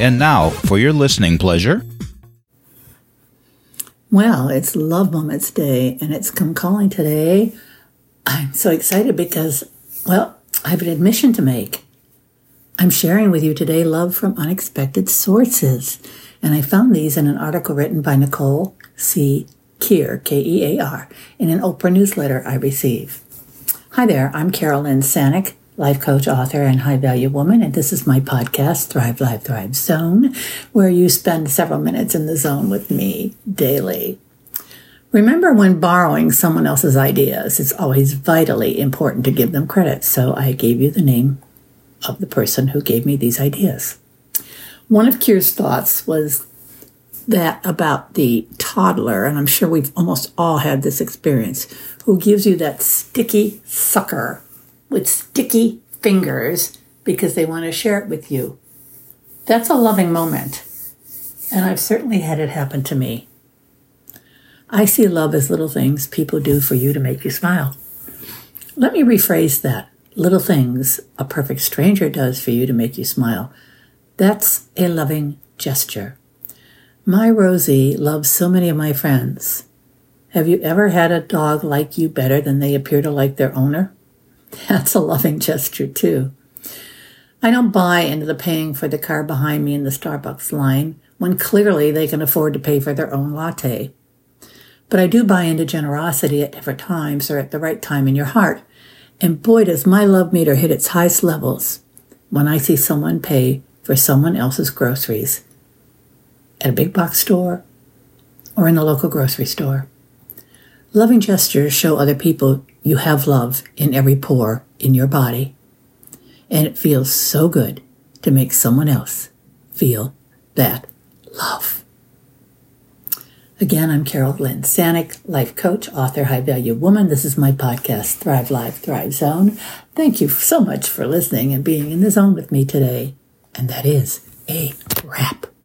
And now, for your listening pleasure. Well, it's Love Moments Day, and it's come calling today. I'm so excited because, well, I have an admission to make. I'm sharing with you today love from unexpected sources. And I found these in an article written by Nicole C. Kear, K E A R, in an Oprah newsletter I receive. Hi there, I'm Carolyn Sanick, life coach, author, and high value woman, and this is my podcast, Thrive Live Thrive Zone, where you spend several minutes in the zone with me daily. Remember when borrowing someone else's ideas, it's always vitally important to give them credit. So I gave you the name of the person who gave me these ideas. One of Kear's thoughts was that about the toddler, and I'm sure we've almost all had this experience, who gives you that sticky sucker with sticky fingers because they want to share it with you. That's a loving moment. And I've certainly had it happen to me. I see love as little things people do for you to make you smile. Let me rephrase that. Little things a perfect stranger does for you to make you smile. That's a loving gesture. My Rosie loves so many of my friends. Have you ever had a dog like you better than they appear to like their owner? That's a loving gesture, too. I don't buy into the paying for the car behind me in the Starbucks line when clearly they can afford to pay for their own latte. But I do buy into generosity at different times or at the right time in your heart. And boy, does my love meter hit its highest levels when I see someone pay for someone else's groceries at a big box store or in the local grocery store. Loving gestures show other people you have love in every pore in your body. And it feels so good to make someone else feel that love. Again, I'm Carol Lynn Sanick, life coach, author, high value woman. This is my podcast, Thrive Live, Thrive Zone. Thank you so much for listening and being in the zone with me today. And that is a wrap.